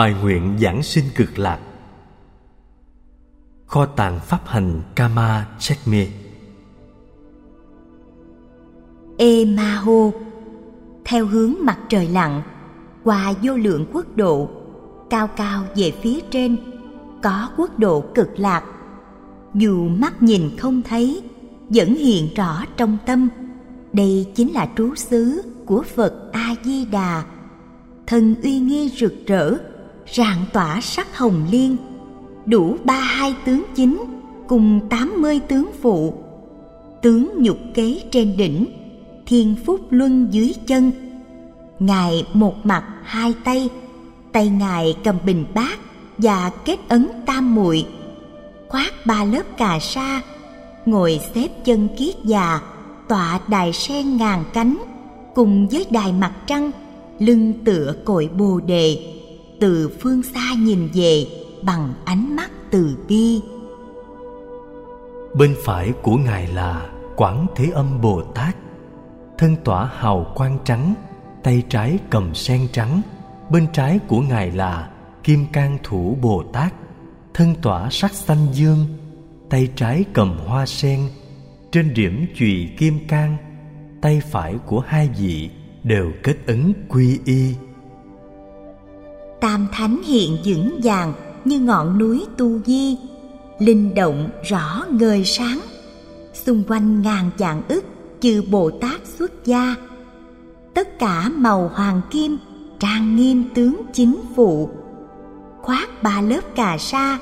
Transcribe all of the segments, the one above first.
Bài nguyện giảng sinh cực lạc. Kho tàng pháp hành Kama Chekme emaho Ma Hô, Theo hướng mặt trời lặn, Qua vô lượng quốc độ, Cao cao về phía trên, Có quốc độ cực lạc. Dù mắt nhìn không thấy, Vẫn hiện rõ trong tâm. Đây chính là trú xứ của Phật A-di-đà Thân uy nghi rực rỡ rạng tỏa sắc hồng liên, đủ ba hai tướng chính cùng tám mươi tướng phụ. Tướng nhục kế trên đỉnh, thiên phúc luân dưới chân. Ngài một mặt hai tay tay ngài cầm bình bát và kết ấn tam muội. Khoác ba lớp cà sa, ngồi xếp chân kiết già, tọa đài sen ngàn cánh, cùng với đài mặt trăng, lưng tựa cội bồ đề từ phương xa nhìn về bằng ánh mắt từ bi. Bên phải của ngài là quảng thế âm bồ tát. Thân tỏa hào quang trắng, tay trái cầm sen trắng. Bên trái của ngài là kim cang thủ bồ tát. Thân tỏa sắc xanh dương, tay trái cầm hoa sen. Trên điểm chùy kim cang, tay phải của hai vị đều kết ấn quy y tam thánh hiện vững vàng như ngọn núi tu di, linh động rõ ngời sáng. Xung quanh ngàn vạn ức chư bồ tát xuất gia. Tất cả màu hoàng kim, trang nghiêm tướng chính phụ. Khoác ba lớp cà sa,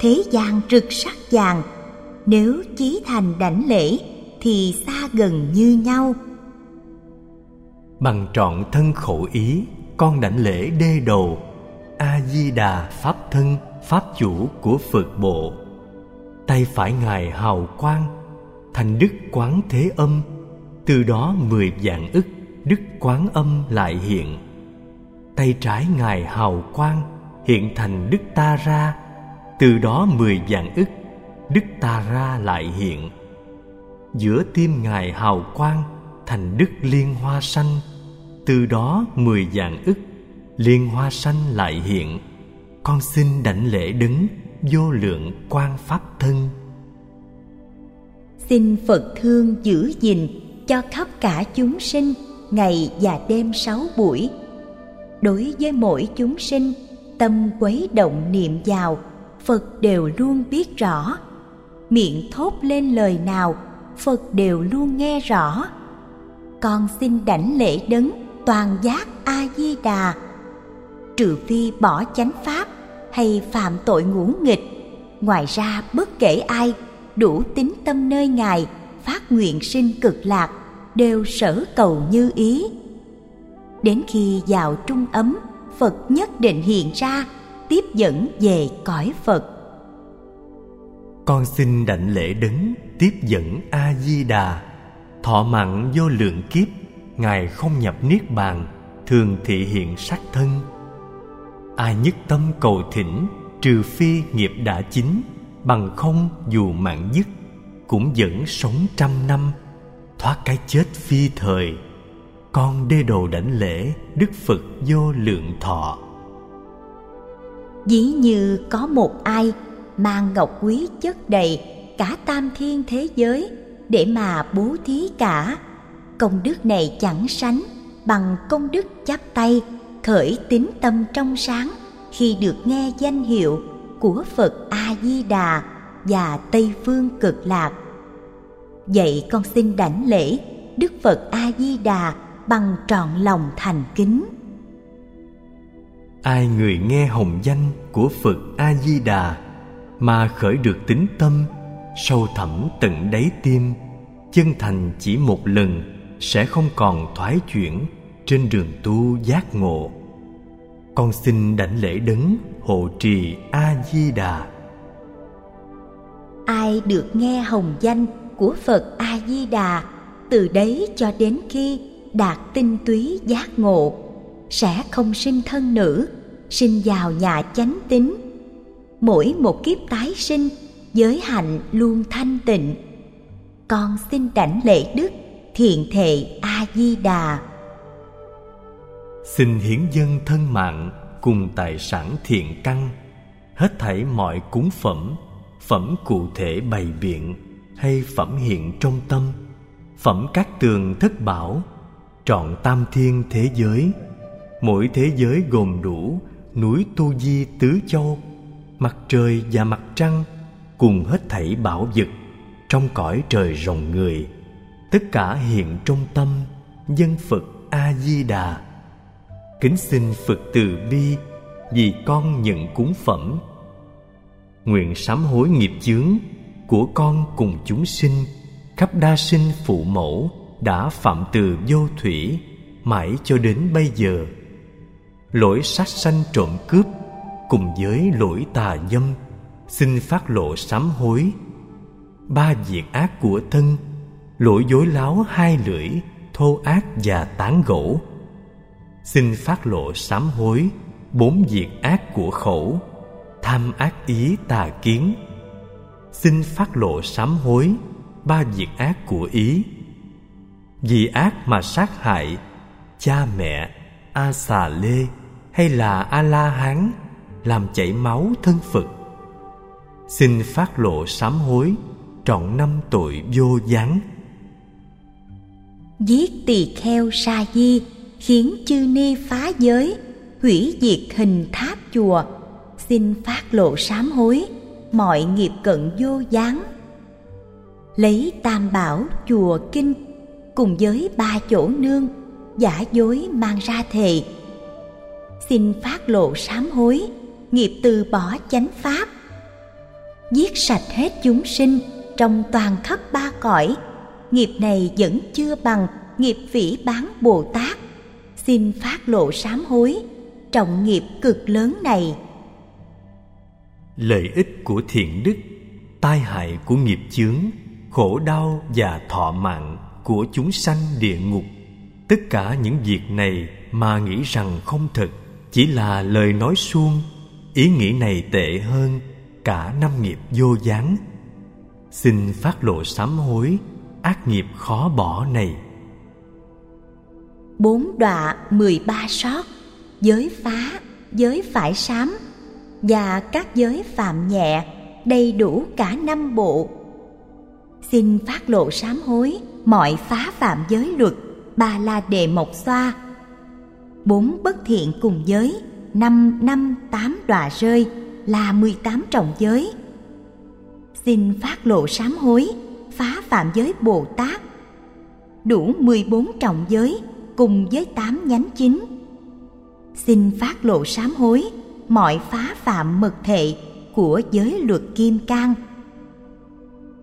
thế gian rực sắc vàng. Nếu chí thành đảnh lễ thì xa gần như nhau. Bằng trọn thân khổ ý, con đảnh lễ đê đầu a di đà pháp thân, pháp chủ của phật bộ. Tay phải ngài hào quang, thành đức quán thế âm. Từ đó mười vạn ức đức quán âm lại hiện. Tay trái ngài hào quang, hiện thành đức ta ra. Từ đó mười vạn ức đức ta ra lại hiện. Giữa tim ngài hào quang, thành đức liên hoa xanh từ đó mười vạn ức liên hoa sanh lại hiện, con xin đảnh lễ đứng, vô lượng quan pháp thân. Xin phật thương giữ gìn cho khắp cả chúng sinh ngày và đêm sáu buổi. Đối với mỗi chúng sinh, tâm quấy động niệm vào, phật đều luôn biết rõ. Miệng thốt lên lời nào, phật đều luôn nghe rõ. Con xin đảnh lễ đấng toàn giác a di đà trừ phi bỏ chánh pháp hay phạm tội ngũ nghịch. Ngoài ra, bất kể ai, đủ tín tâm nơi ngài, phát nguyện sinh cực lạc, đều sở cầu như ý. Đến khi vào trung ấm, phật nhất định hiện ra, tiếp dẫn về cõi phật. Con xin đảnh lễ đứng tiếp dẫn a di đà thọ mặn vô lượng kiếp, ngài không nhập niết bàn, thường thị hiện sắc thân ai nhất tâm cầu thỉnh, trừ phi nghiệp đã chính bằng không dù mạng dứt cũng vẫn sống trăm năm, thoát cái chết phi thời. Con đê đồ đảnh lễ đức phật vô lượng thọ. Ví như có một ai mang ngọc quý chất đầy cả tam thiên thế giới để mà bố thí cả, công đức này chẳng sánh bằng công đức chắp tay khởi tín tâm trong sáng khi được nghe danh hiệu của Phật A Di Đà và Tây phương Cực Lạc. Vậy con xin đảnh lễ Đức Phật A Di Đà bằng trọn lòng thành kính. Ai người nghe hồng danh của Phật A Di Đà mà khởi được tính tâm sâu thẳm tận đáy tim, chân thành chỉ một lần sẽ không còn thoái chuyển trên đường tu giác ngộ. Con xin đảnh lễ đấng hộ trì a di đà ai được nghe hồng danh của phật a di đà từ đấy cho đến khi đạt tinh túy giác ngộ, sẽ không sinh thân nữ, sinh vào nhà chánh tín. Mỗi một kiếp tái sinh, giới hạnh luôn thanh tịnh. Con xin đảnh lễ đức thiện thệ a di đà xin hiến dân thân mạng cùng tài sản thiện căn, hết thảy mọi cúng phẩm phẩm cụ thể bày biện hay phẩm hiện trong tâm, phẩm các tường thất bảo, trọn tam thiên thế giới. Mỗi thế giới gồm đủ núi tu di tứ châu, mặt trời và mặt trăng, cùng hết thảy bảo vật trong cõi trời rộng người. Tất cả hiện trong tâm, dân phật a di đà kính xin phật từ bi, vì con nhận cúng phẩm. Nguyện sám hối nghiệp chướng của con cùng chúng sinh khắp đa sinh phụ mẫu đã phạm từ vô thủy mãi cho đến bây giờ. Lỗi sát sanh trộm cướp cùng với lỗi tà dâm, xin phát lộ sám hối. Ba việc ác của thân, lỗi dối láo hai lưỡi, thô ác và tán gỗ xin phát lộ sám hối bốn việc ác của khẩu, tham ác ý tà kiến. Xin phát lộ sám hối ba việc ác của ý. Vì ác mà sát hại cha mẹ a xà lê hay là a la hán làm chảy máu thân phật xin phát lộ sám hối trọn năm tội vô gián. Giết tỳ kheo sa di khiến chư ni phá giới, hủy diệt hình tháp chùa. Xin phát lộ sám hối, mọi nghiệp cận vô gián. Lấy tam bảo chùa kinh cùng với ba chỗ nương, giả dối mang ra thề. Xin phát lộ sám hối, nghiệp từ bỏ chánh pháp. Giết sạch hết chúng sinh trong toàn khắp ba cõi, nghiệp này vẫn chưa bằng nghiệp phỉ bán bồ tát xin phát lộ sám hối, trọng nghiệp cực lớn này. Lợi ích của thiện đức, tai hại của nghiệp chướng, khổ đau và thọ mạng của chúng sanh địa ngục. Tất cả những việc này mà nghĩ rằng không thật, chỉ là lời nói suông, ý nghĩ này tệ hơn cả năm nghiệp vô gián. Xin phát lộ sám hối, ác nghiệp khó bỏ này bốn đọa mười ba sót, giới phá, giới phải sám và các giới phạm nhẹ đầy đủ cả năm bộ. Xin phát lộ sám hối mọi phá phạm giới luật ba la đề mộc xoa. Bốn bất thiện cùng giới, năm năm, tám đọa rơi là mười tám trọng giới. Xin phát lộ sám hối phá phạm giới bồ tát. Đủ mười bốn trọng giới cùng với tám nhánh chính. Xin phát lộ sám hối mọi phá phạm mật thệ của giới luật kim cang.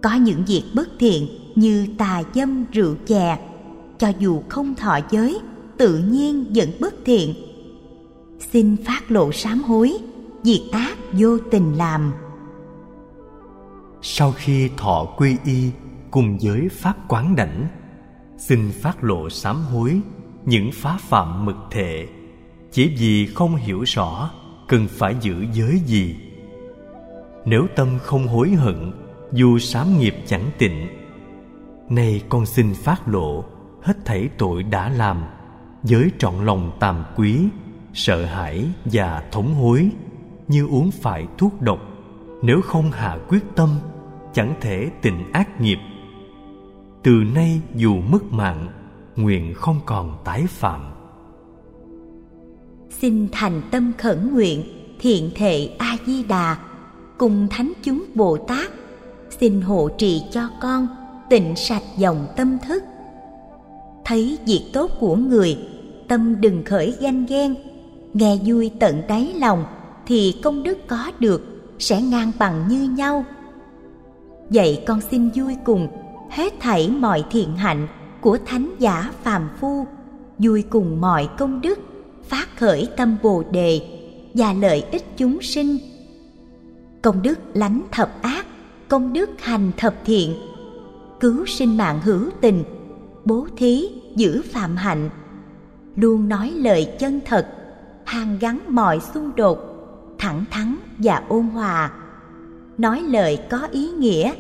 Có những việc bất thiện như tà dâm rượu chè, cho dù không thọ giới, tự nhiên vẫn bất thiện. Xin phát lộ sám hối việc ác vô tình làm. Sau khi thọ quy y cùng với pháp quán đảnh, xin phát lộ sám hối những phá phạm mực thệ. Chỉ vì không hiểu rõ, cần phải giữ giới gì? Nếu tâm không hối hận, dù sám nghiệp chẳng tịnh, nay con xin phát lộ, hết thảy tội đã làm, với trọn lòng tàm quý, sợ hãi và thống hối, như uống phải thuốc độc, nếu không hạ quyết tâm, chẳng thể tịnh ác nghiệp. Từ nay dù mất mạng nguyện không còn tái phạm. Xin thành tâm khẩn nguyện, thiện thệ a di đà cùng thánh chúng bồ tát xin hộ trì cho con, tịnh sạch dòng tâm thức. Thấy việc tốt của người, tâm đừng khởi ganh ghen. Nghe vui tận đáy lòng, thì công đức có được, sẽ ngang bằng như nhau. Vậy con xin vui cùng, hết thảy mọi thiện hạnh của thánh giả phàm phu, vui cùng mọi công đức, phát khởi tâm bồ đề và lợi ích chúng sinh. Công đức lánh thập ác, công đức hành thập thiện, cứu sinh mạng hữu tình, bố thí giữ phạm hạnh, luôn nói lời chân thật, hàn gắn mọi xung đột, thẳng thắn và ôn hòa. Nói lời có ý nghĩa,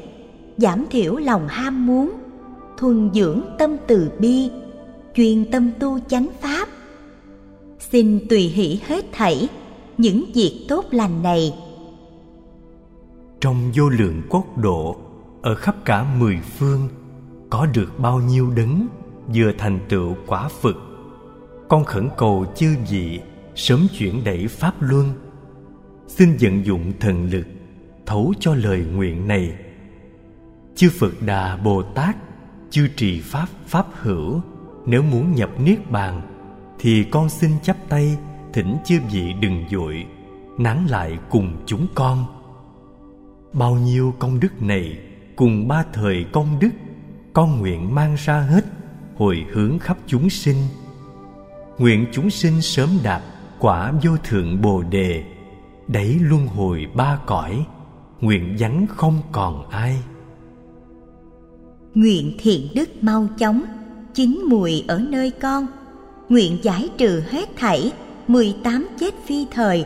giảm thiểu lòng ham muốn thuần dưỡng tâm từ bi, chuyên tâm tu chánh pháp. Xin tùy hỷ hết thảy những việc tốt lành này. Trong vô lượng quốc độ, ở khắp cả mười phương, có được bao nhiêu đấng vừa thành tựu quả phật? Con khẩn cầu chư vị sớm chuyển đẩy pháp luân. Xin vận dụng thần lực thấu cho lời nguyện này. Chư phật đà bồ tát chư trì pháp pháp hữu. Nếu muốn nhập niết bàn, thì con xin chắp tay, thỉnh chư vị đừng dội nán lại cùng chúng con. Bao nhiêu công đức này cùng ba thời công đức, con nguyện mang ra hết, hồi hướng khắp chúng sinh. Nguyện chúng sinh sớm đạt quả vô thượng bồ đề đẩy luân hồi ba cõi, nguyện vắng không còn ai nguyện thiện đức mau chóng, chín mùi ở nơi con. Nguyện giải trừ hết thảy, mười tám chết phi thời.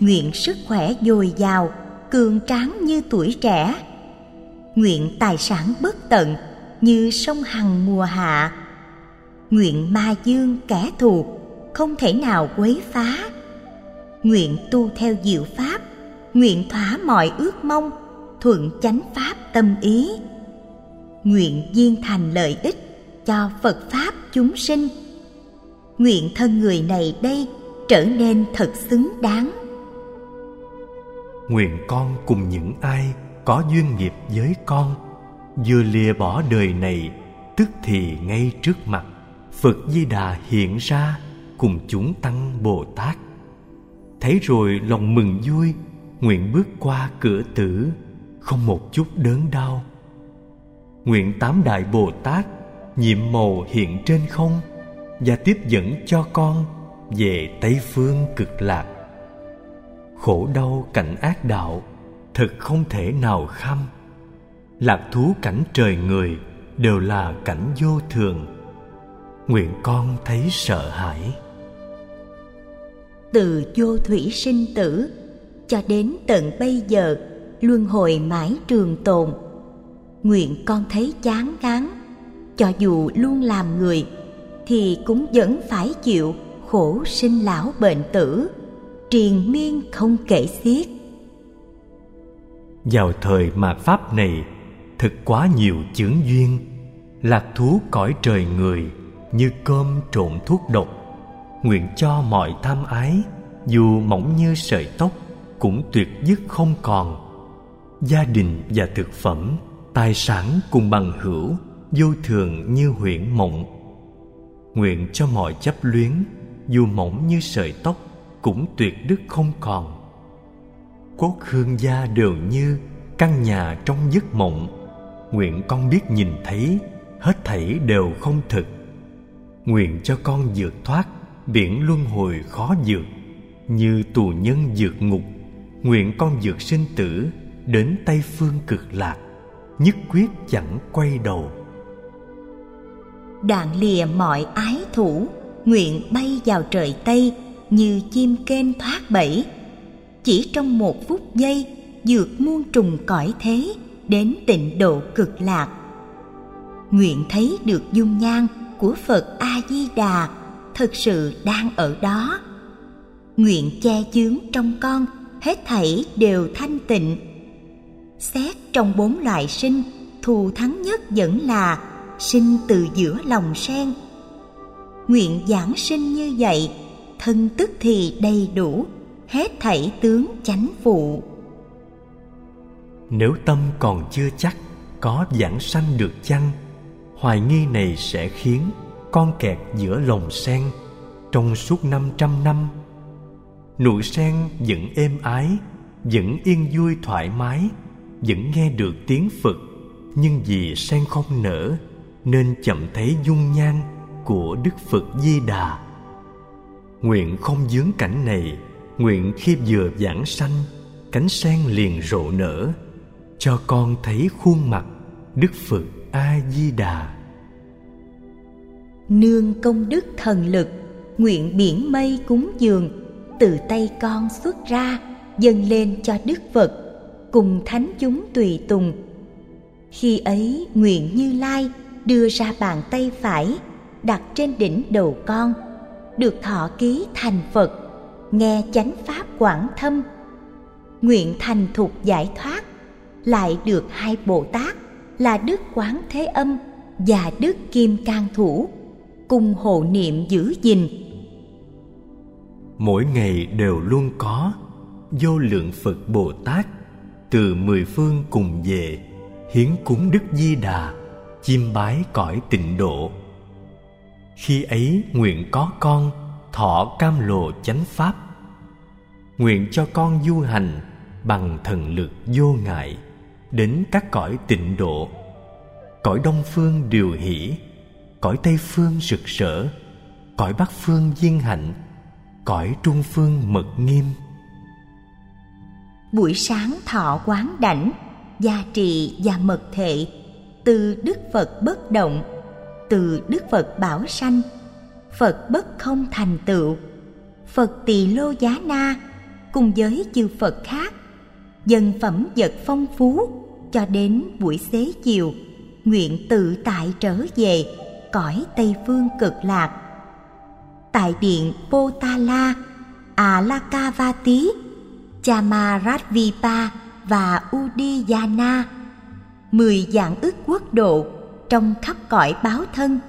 Nguyện sức khỏe dồi dào, cường tráng như tuổi trẻ. Nguyện tài sản bất tận, như sông hằng mùa hạ. Nguyện ma dương kẻ thù, không thể nào quấy phá. Nguyện tu theo diệu pháp, nguyện thỏa mọi ước mong, thuận chánh pháp tâm ý nguyện viên thành lợi ích cho phật pháp chúng sinh. Nguyện thân người này đây trở nên thật xứng đáng. Nguyện con cùng những ai có duyên nghiệp với con, vừa lìa bỏ đời này, tức thì ngay trước mặt, phật di đà hiện ra cùng chúng tăng bồ tát. Thấy rồi lòng mừng vui, nguyện bước qua cửa tử, không một chút đớn đau nguyện tám đại bồ tát nhiệm màu hiện trên không và tiếp dẫn cho con về tây phương cực lạc. Khổ đau cảnh ác đạo thật không thể nào khâm lạc thú cảnh trời người đều là cảnh vô thường. Nguyện con thấy sợ hãi. Từ vô thủy sinh tử cho đến tận bây giờ, luân hồi mãi trường tồn nguyện con thấy chán ngán. Cho dù luôn làm người, thì cũng vẫn phải chịu khổ sinh lão bệnh tử, triền miên không kể xiết. Vào thời mạt pháp này thực quá nhiều chướng duyên, lạc thú cõi trời người như cơm trộn thuốc độc, nguyện cho mọi tham ái, dù mỏng như sợi tóc, cũng tuyệt dứt không còn. Gia đình và thực phẩm tài sản cùng bằng hữu, vô thường như huyễn mộng. Nguyện cho mọi chấp luyến, dù mỏng như sợi tóc, cũng tuyệt đức không còn. Quốc hương gia đều như căn nhà trong giấc mộng. Nguyện con biết nhìn thấy, hết thảy đều không thực. Nguyện cho con vượt thoát, biển luân hồi khó vượt. Như tù nhân vượt ngục, nguyện con vượt sinh tử, đến tây phương cực lạc nhất quyết chẳng quay đầu. Đoạn lìa mọi ái thủ, nguyện bay vào trời tây như chim kên thoát bẫy. Chỉ trong một phút giây dược muôn trùng cõi thế đến tịnh độ cực lạc. Nguyện thấy được dung nhan của phật a di đà thực sự đang ở đó. Nguyện che chướng trong con, hết thảy đều thanh tịnh xét trong bốn loại sinh, thù thắng nhất vẫn là sinh từ giữa lòng sen. Nguyện giảng sinh như vậy, thân tức thì đầy đủ, hết thảy tướng chánh phụ. Nếu tâm còn chưa chắc, có giảng sanh được chăng? Hoài nghi này sẽ khiến con kẹt giữa lồng sen trong suốt năm trăm năm. Nụ sen vẫn êm ái, vẫn yên vui thoải mái vẫn nghe được tiếng phật, nhưng vì sen không nở, nên chậm thấy dung nhan của đức phật di đà. Nguyện không dướng cảnh này, nguyện khi vừa giảng sanh, cánh sen liền rộ nở, cho con thấy khuôn mặt đức phật a di đà. Nương công đức thần lực, nguyện biển mây cúng dường từ tay con xuất ra, dâng lên cho đức phật cùng thánh chúng tùy tùng. Khi ấy, nguyện như lai đưa ra bàn tay phải đặt trên đỉnh đầu con, được thọ ký thành phật, nghe chánh pháp quảng thâm. Nguyện thành thục giải thoát, lại được hai bồ tát là đức quán thế âm và đức kim cang thủ cùng hộ niệm giữ gìn. Mỗi ngày đều luôn có vô lượng phật bồ tát từ mười phương cùng về, hiến cúng đức di đà, chiêm bái cõi tịnh độ. Khi ấy nguyện có con, thọ cam lộ chánh pháp. Nguyện cho con du hành bằng thần lực vô ngại đến các cõi tịnh độ. Cõi đông phương điều hỷ, cõi tây phương rực rỡ, cõi bắc phương viên hạnh, cõi trung phương mật nghiêm buổi sáng thọ quán đảnh, gia trì và mật thệ, từ đức phật bất động, từ đức phật bảo sanh. Phật bất không thành tựu, phật tỳ lô giá na, cùng với chư phật khác, dân phẩm vật phong phú cho đến buổi xế chiều, nguyện tự tại trở về, cõi tây phương cực lạc. Tại điện potala alakavati Chamaradvipa và udiyana mười dạng ức quốc độ trong khắp cõi báo thân.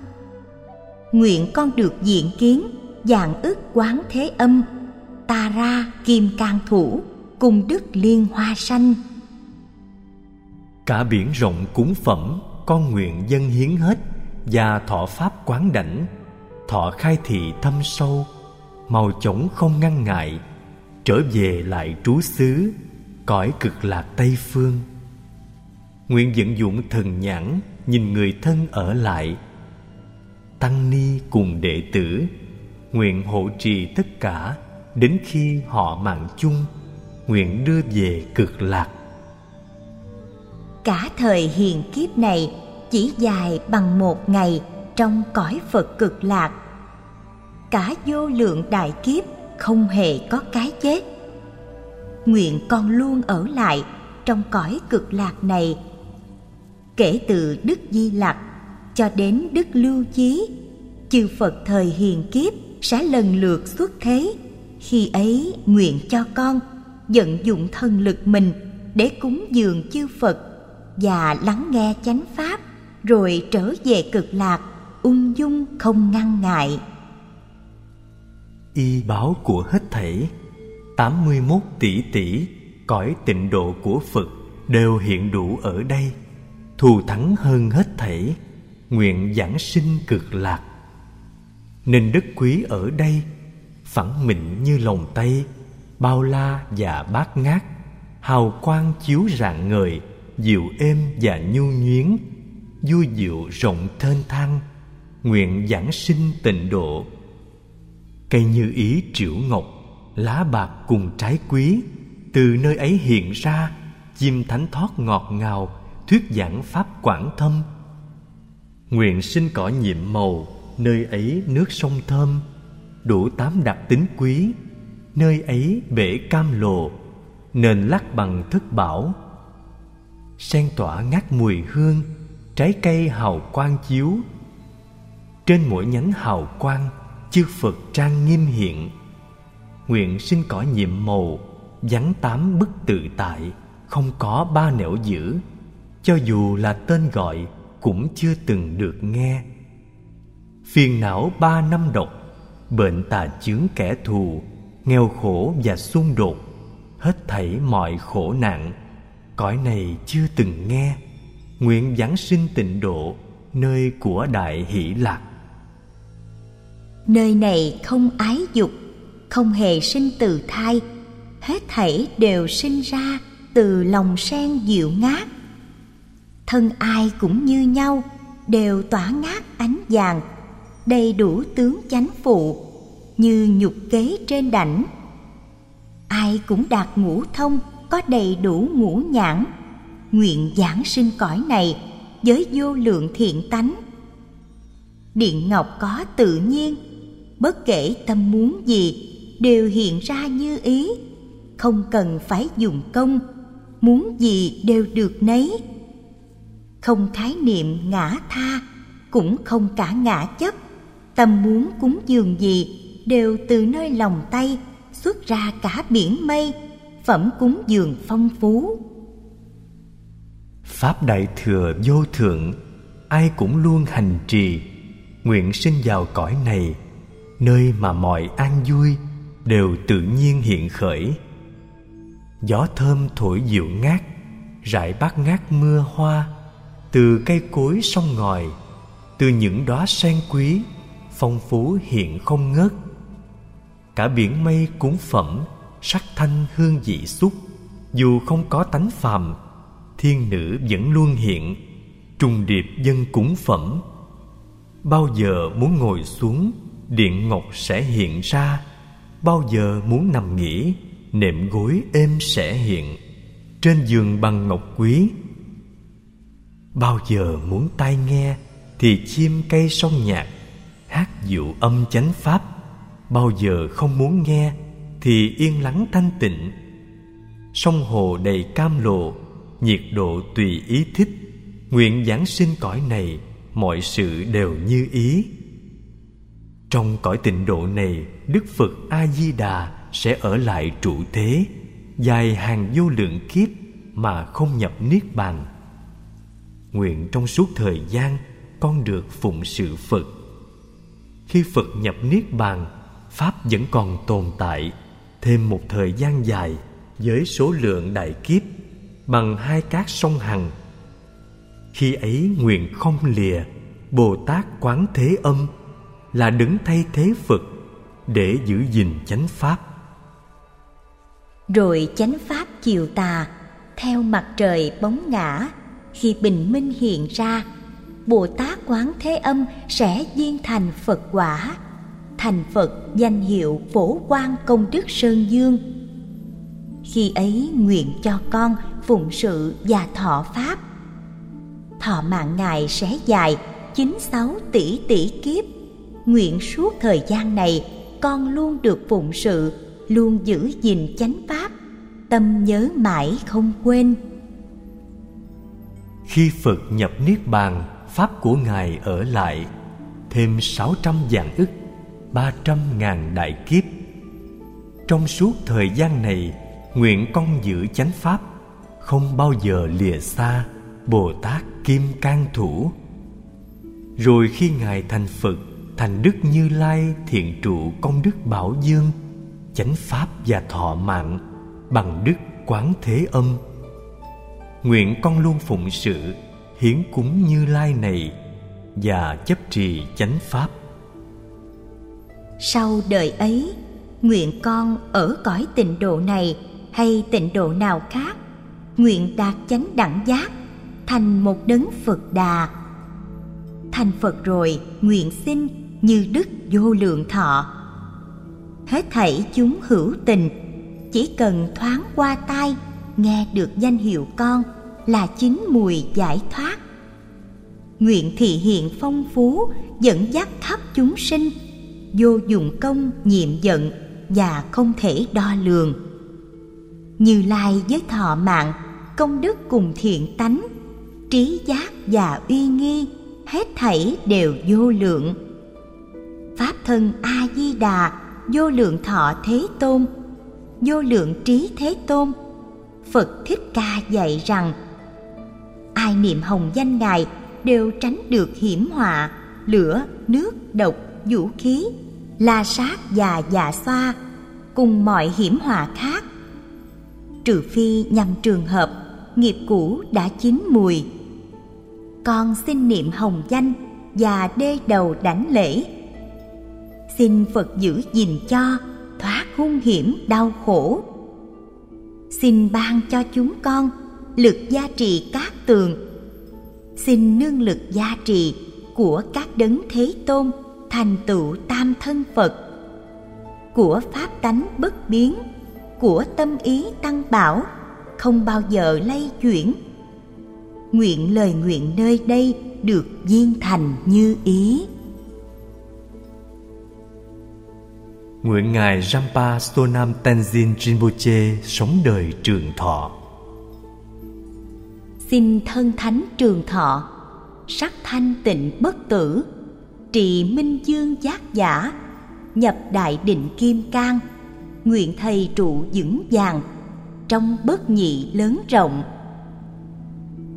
Nguyện con được diện kiến dạng ức quán thế âm Tara kim Cang thủ cùng đức liên hoa sanh. Cả biển rộng cúng phẩm, con nguyện dân hiến hết và thọ pháp quán đảnh. Thọ khai thị thâm sâu màu chổng không ngăn ngại trở về lại trú xứ, cõi cực lạc tây phương. Nguyện vận dụng thần nhãn nhìn người thân ở lại. Tăng ni cùng đệ tử, nguyện hộ trì tất cả đến khi họ mạng chung, nguyện đưa về cực lạc. Cả thời hiền kiếp này chỉ dài bằng một ngày trong cõi phật cực lạc. Cả vô lượng đại kiếp không hề có cái chết. Nguyện con luôn ở lại trong cõi cực lạc này. Kể từ đức di lặc cho đến đức lưu chí, chư phật thời hiền kiếp sẽ lần lượt xuất thế. Khi ấy nguyện cho con vận dụng thần lực mình để cúng dường chư phật và lắng nghe chánh pháp, rồi trở về cực lạc, ung dung không ngăn ngại y báo của hết thảy. 81 tỷ tỷ cõi tịnh độ của Phật đều hiện đủ ở đây, thù thắng hơn hết thảy, nguyện giảng sinh cực lạc. Nên đức quý ở đây, phẳng mịn như lòng tay, bao la và bát ngát, hào quang chiếu rạng ngời, dịu êm và nhu nhuyến, vui dịu rộng thênh thang, nguyện giảng sinh tịnh độ cây như ý triệu ngọc, lá bạc cùng trái quý. Từ nơi ấy hiện ra, chim thánh thoát ngọt ngào, thuyết giảng pháp quảng thâm. Nguyện sinh cỏ nhiệm màu, nơi ấy nước sông thơm. Đủ tám đặc tính quý, nơi ấy bể cam lồ, nền lát bằng thức bảo. Sen tỏa ngát mùi hương, trái cây hào quang chiếu. Trên mỗi nhánh hào quang chư phật trang nghiêm hiện. Nguyện sinh cõi nhiệm màu, vắng tám bức tự tại, không có ba nẻo giữ cho dù là tên gọi, cũng chưa từng được nghe. Phiền não ba năm độc, bệnh tà chướng kẻ thù, nghèo khổ và xung đột, hết thảy mọi khổ nạn, cõi này chưa từng nghe. Nguyện giáng sinh tịnh độ, nơi của đại hỷ lạc nơi này không ái dục, không hề sinh từ thai, hết thảy đều sinh ra từ lòng sen dịu ngát. Thân ai cũng như nhau, đều tỏa ngát ánh vàng, đầy đủ tướng chánh phụ, như nhục kế trên đảnh. Ai cũng đạt ngũ thông, có đầy đủ ngũ nhãn. Nguyện giảng sinh cõi này với vô lượng thiện tánh. Điện ngọc có tự nhiên bất kể tâm muốn gì, đều hiện ra như ý. Không cần phải dùng công, muốn gì đều được nấy. Không khái niệm ngã tha, cũng không cả ngã chấp. Tâm muốn cúng dường gì, đều từ nơi lòng tay xuất ra cả biển mây, phẩm cúng dường phong phú. Pháp đại thừa vô thượng, ai cũng luôn hành trì. Nguyện sinh vào cõi này nơi mà mọi an vui đều tự nhiên hiện khởi. Gió thơm thổi dịu ngát, rải bát ngát mưa hoa từ cây cối sông ngòi, từ những đóa sen quý phong phú hiện không ngớt. Cả biển mây cúng phẩm, sắc thanh hương vị xúc, dù không có tánh phàm, thiên nữ vẫn luôn hiện, trùng điệp dân cúng phẩm. Bao giờ muốn ngồi xuống điện ngọc sẽ hiện ra. Bao giờ muốn nằm nghỉ, nệm gối êm sẽ hiện. Trên giường bằng ngọc quý. Bao giờ muốn tai nghe, thì chim cây sông nhạc, hát dịu âm chánh pháp. Bao giờ không muốn nghe, thì yên lắng thanh tịnh. Sông hồ đầy cam lộ, nhiệt độ tùy ý thích. Nguyện giáng sinh cõi này, mọi sự đều như ý trong cõi tịnh độ này, đức phật a di đà sẽ ở lại trụ thế, dài hàng vô lượng kiếp mà không nhập niết bàn. Nguyện trong suốt thời gian, con được phụng sự phật. Khi phật nhập niết bàn, pháp vẫn còn tồn tại thêm một thời gian dài với số lượng đại kiếp bằng hai cát sông hằng. Khi ấy nguyện không lìa, bồ tát quán thế âm là đứng thay thế phật để giữ gìn chánh pháp. Rồi chánh pháp chiều tà, theo mặt trời bóng ngã, khi bình minh hiện ra, bồ tát quán thế âm sẽ viên thành phật quả, thành phật danh hiệu phổ quan công đức sơn dương. Khi ấy nguyện cho con phụng sự và thọ pháp. Thọ mạng ngài sẽ dài chín sáu tỷ tỷ kiếp nguyện suốt thời gian này, con luôn được phụng sự, luôn giữ gìn chánh pháp. Tâm nhớ mãi không quên. Khi phật nhập niết bàn, pháp của ngài ở lại, thêm sáu trăm vạn ức, ba trăm ngàn đại kiếp. Trong suốt thời gian này, nguyện con giữ chánh pháp, không bao giờ lìa xa bồ tát kim Cang thủ. Rồi khi ngài thành phật thành đức như lai, thiện trụ công đức bảo dương, chánh pháp và thọ mạng, bằng đức quán thế âm. Nguyện con luôn phụng sự hiến cúng như lai này và chấp trì chánh pháp. Sau đời ấy, nguyện con ở cõi tịnh độ này hay tịnh độ nào khác, nguyện đạt chánh đẳng giác, thành một đấng phật đà. Thành phật rồi, nguyện xin như đức vô lượng thọ. Hết thảy chúng hữu tình, chỉ cần thoáng qua tai, nghe được danh hiệu con là chính mùi giải thoát. Nguyện thị hiện phong phú, dẫn dắt khắp chúng sinh, vô dụng công nhiệm giận và không thể đo lường. Như lai với thọ mạng, công đức cùng thiện tánh, trí giác và uy nghi, hết thảy đều vô lượng pháp thân a di đà vô lượng thọ thế tôn, vô lượng trí thế tôn. Phật thích ca dạy rằng, ai niệm hồng danh ngài đều tránh được hiểm họa, lửa, nước, độc, vũ khí, la sát và dạ xoa, cùng mọi hiểm họa khác. Trừ phi nhằm trường hợp, nghiệp cũ đã chín mùi. Con xin niệm hồng danh và đê đầu đảnh lễ xin phật giữ gìn cho, thoát hung hiểm, đau khổ. Xin ban cho chúng con lực gia trì các tường. Xin nương lực gia trì của các đấng thế tôn thành tựu tam thân phật, của pháp tánh bất biến, của tâm ý tăng bảo, không bao giờ lay chuyển. Nguyện lời nguyện nơi đây được viên thành như ý. Nguyện Ngài Rampa Sonam Tenzin Rinpoche sống đời trường thọ. Xin thân thánh trường thọ Sắc thanh tịnh bất tử Trị minh dương giác giả Nhập đại định kim cang nguyện thầy trụ vững vàng trong bất nhị lớn rộng.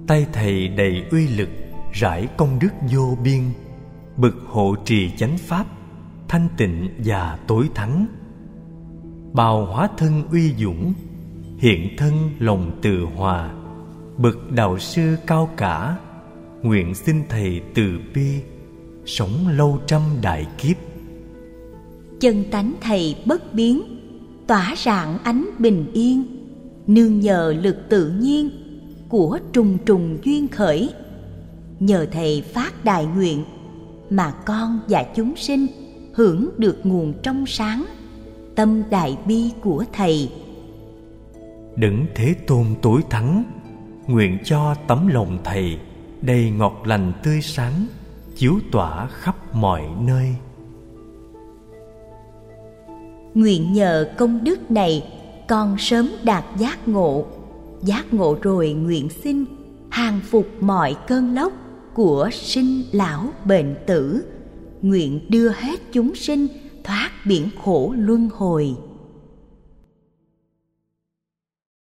Tay thầy đầy uy lực rải công đức vô biên bực hộ trì chánh pháp thanh tịnh và tối thắng. Bào hóa thân uy dũng, hiện thân lòng từ hòa. Bậc đạo sư cao cả, nguyện xin thầy từ bi, sống lâu trăm đại kiếp. Chân tánh thầy bất biến, tỏa rạng ánh bình yên. Nương nhờ lực tự nhiên của trùng trùng duyên khởi. Nhờ thầy phát đại nguyện mà con và chúng sinh hưởng được nguồn trong sáng tâm đại bi của thầy. Đấng thế tôn tối thắng nguyện cho tấm lòng thầy đầy ngọt lành tươi sáng chiếu tỏa khắp mọi nơi. Nguyện nhờ công đức này con sớm đạt giác ngộ. Giác ngộ rồi nguyện xin hàng phục mọi cơn lốc của sinh lão bệnh tử nguyện đưa hết chúng sinh thoát biển khổ luân hồi.